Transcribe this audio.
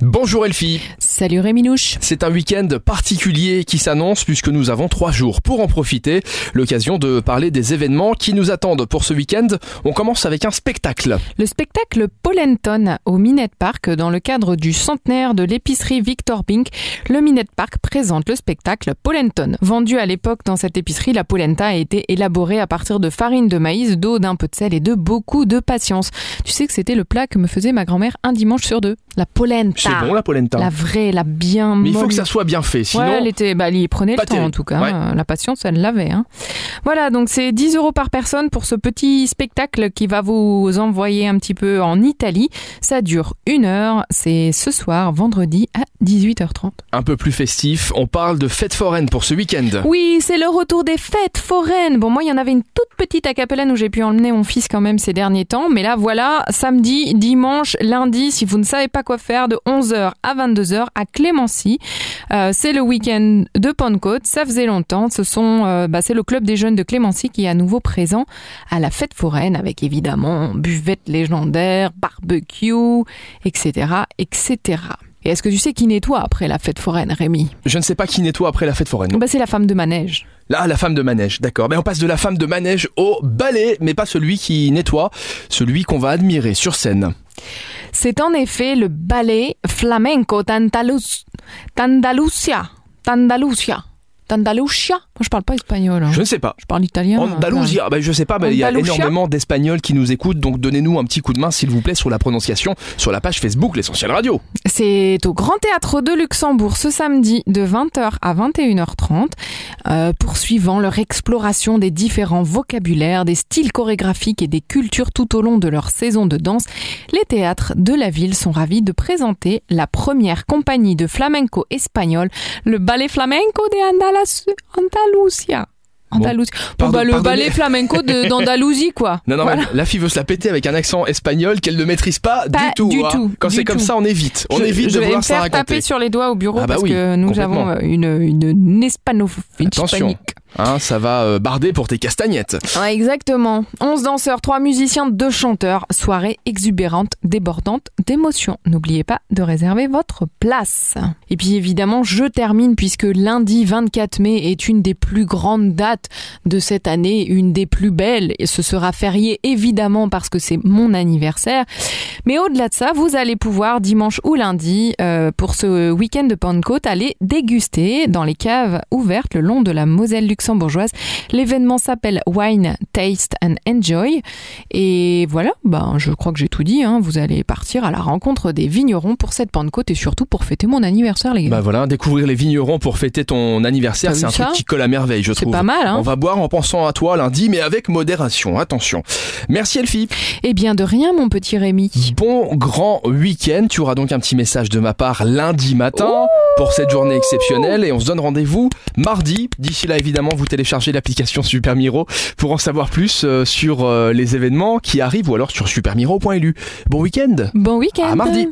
Bonjour Elfie. Salut Réminouche. C'est un week-end particulier qui s'annonce puisque nous avons trois jours pour en profiter. L'occasion de parler des événements qui nous attendent pour ce week-end. On commence avec un spectacle. Le spectacle Polenton au Minette Park dans le cadre du centenaire de l'épicerie Victor Pink. Le Minette Park présente le spectacle Polenton. Vendu à l'époque dans cette épicerie, la polenta a été élaborée à partir de farine de maïs, d'eau, d'un peu de sel et de beaucoup de patience. Tu sais que c'était le plat que me faisait ma grand-mère un dimanche sur deux. La polenta. C'est bon la polenta. La vraie, la bien Mais il faut que ça soit bien fait, sinon. Ouais, elle était, bah, elle y prenait le temps terrible. en tout cas. Ouais. Euh, La patience, elle l'avait. Hein. Voilà, donc c'est 10 euros par personne pour ce petit spectacle qui va vous envoyer un petit peu en Italie. Ça dure une heure. C'est ce soir, vendredi à 18h30. Un peu plus festif, on parle de fête foraine pour ce week-end. Oui, c'est le retour des fêtes foraines. Bon, moi, il y en avait une toute petite à Capelaine où j'ai pu emmener mon fils quand même ces derniers temps. Mais là, voilà, samedi, dimanche, lundi, si vous ne savez pas quoi faire, de 11h à 22h à Clémency. Euh, c'est le week-end de Pentecôte. Ça faisait longtemps. Ce sont, euh, bah, c'est le club des jeunes de Clémency qui est à nouveau présent à la fête foraine avec évidemment buvette légendaire, barbecue, etc., etc. Et est-ce que tu sais qui nettoie après la fête foraine, Rémi? Je ne sais pas qui nettoie après la fête foraine. bah, C'est la femme de manège. Là, la femme de manège, d'accord. Mais on passe de la femme de manège au ballet, mais pas celui qui nettoie, celui qu'on va admirer sur scène. C'est en effet le ballet flamenco d'Andalus- d'Andalusia. D'Andalusia. D'Andalusia Moi, je parle pas espagnol. hein. Je ne sais pas. Je parle italien. Andalousia, ben, je sais pas, mais il y a Andalusia énormément d'Espagnols qui nous écoutent, donc donnez-nous un petit coup de main, s'il vous plaît, sur la prononciation, sur la page Facebook, l'essentiel radio. C'est au Grand Théâtre de Luxembourg ce samedi de 20h à 21h30, euh, poursuivant leur exploration des différents vocabulaires, des styles chorégraphiques et des cultures tout au long de leur saison de danse. Les théâtres de la ville sont ravis de présenter la première compagnie de flamenco espagnol, le Ballet Flamenco de Andalas- Andalusia. Bon, pardon- bah, le ballet flamenco d'Andalousie, quoi. Non, non, Voilà. mais la fille veut se la péter avec un accent espagnol qu'elle ne maîtrise pas, Pas du tout. du hein. tout, Quand c'est comme ça, on évite. On je, évite je de vais vouloir me ça faire raconter. taper sur les doigts au bureau Ah bah parce oui, que nous avons une, une, une hispanophile Attention. Hein, ça va euh, barder pour tes castagnettes. Exactement. 11 danseurs, 3 musiciens, 2 chanteurs. Soirée exubérante, débordante d'émotions. N'oubliez pas de réserver votre place. Et puis évidemment, je termine puisque lundi 24 mai est une des plus grandes dates de cette année, une des plus belles. Et ce sera férié évidemment parce que c'est mon anniversaire. Mais au-delà de ça, vous allez pouvoir dimanche ou lundi, euh, pour ce week-end de Pentecôte, aller déguster dans les caves ouvertes le long de la Moselle luxembourgeoise. L'événement s'appelle Wine, Taste and Enjoy. Et voilà, ben, je crois que j'ai tout dit. Hein. Vous allez partir à la rencontre des vignerons pour cette Pentecôte et surtout pour fêter mon anniversaire, les gars. Bah voilà, découvrir les vignerons pour fêter ton anniversaire, c'est un truc qui colle à merveille, je c'est trouve. pas mal, hein On va boire en pensant à toi lundi, mais avec modération, attention. Merci Elfie. Eh bien, de rien, mon petit Rémi. Bon grand week-end. Tu auras donc un petit message de ma part lundi matin pour cette journée exceptionnelle et on se donne rendez-vous mardi. D'ici là, évidemment, vous téléchargez l'application Super Miro pour en savoir plus euh, sur euh, les événements qui arrivent ou alors sur supermiro.lu. Bon week-end. Bon week-end. À mardi.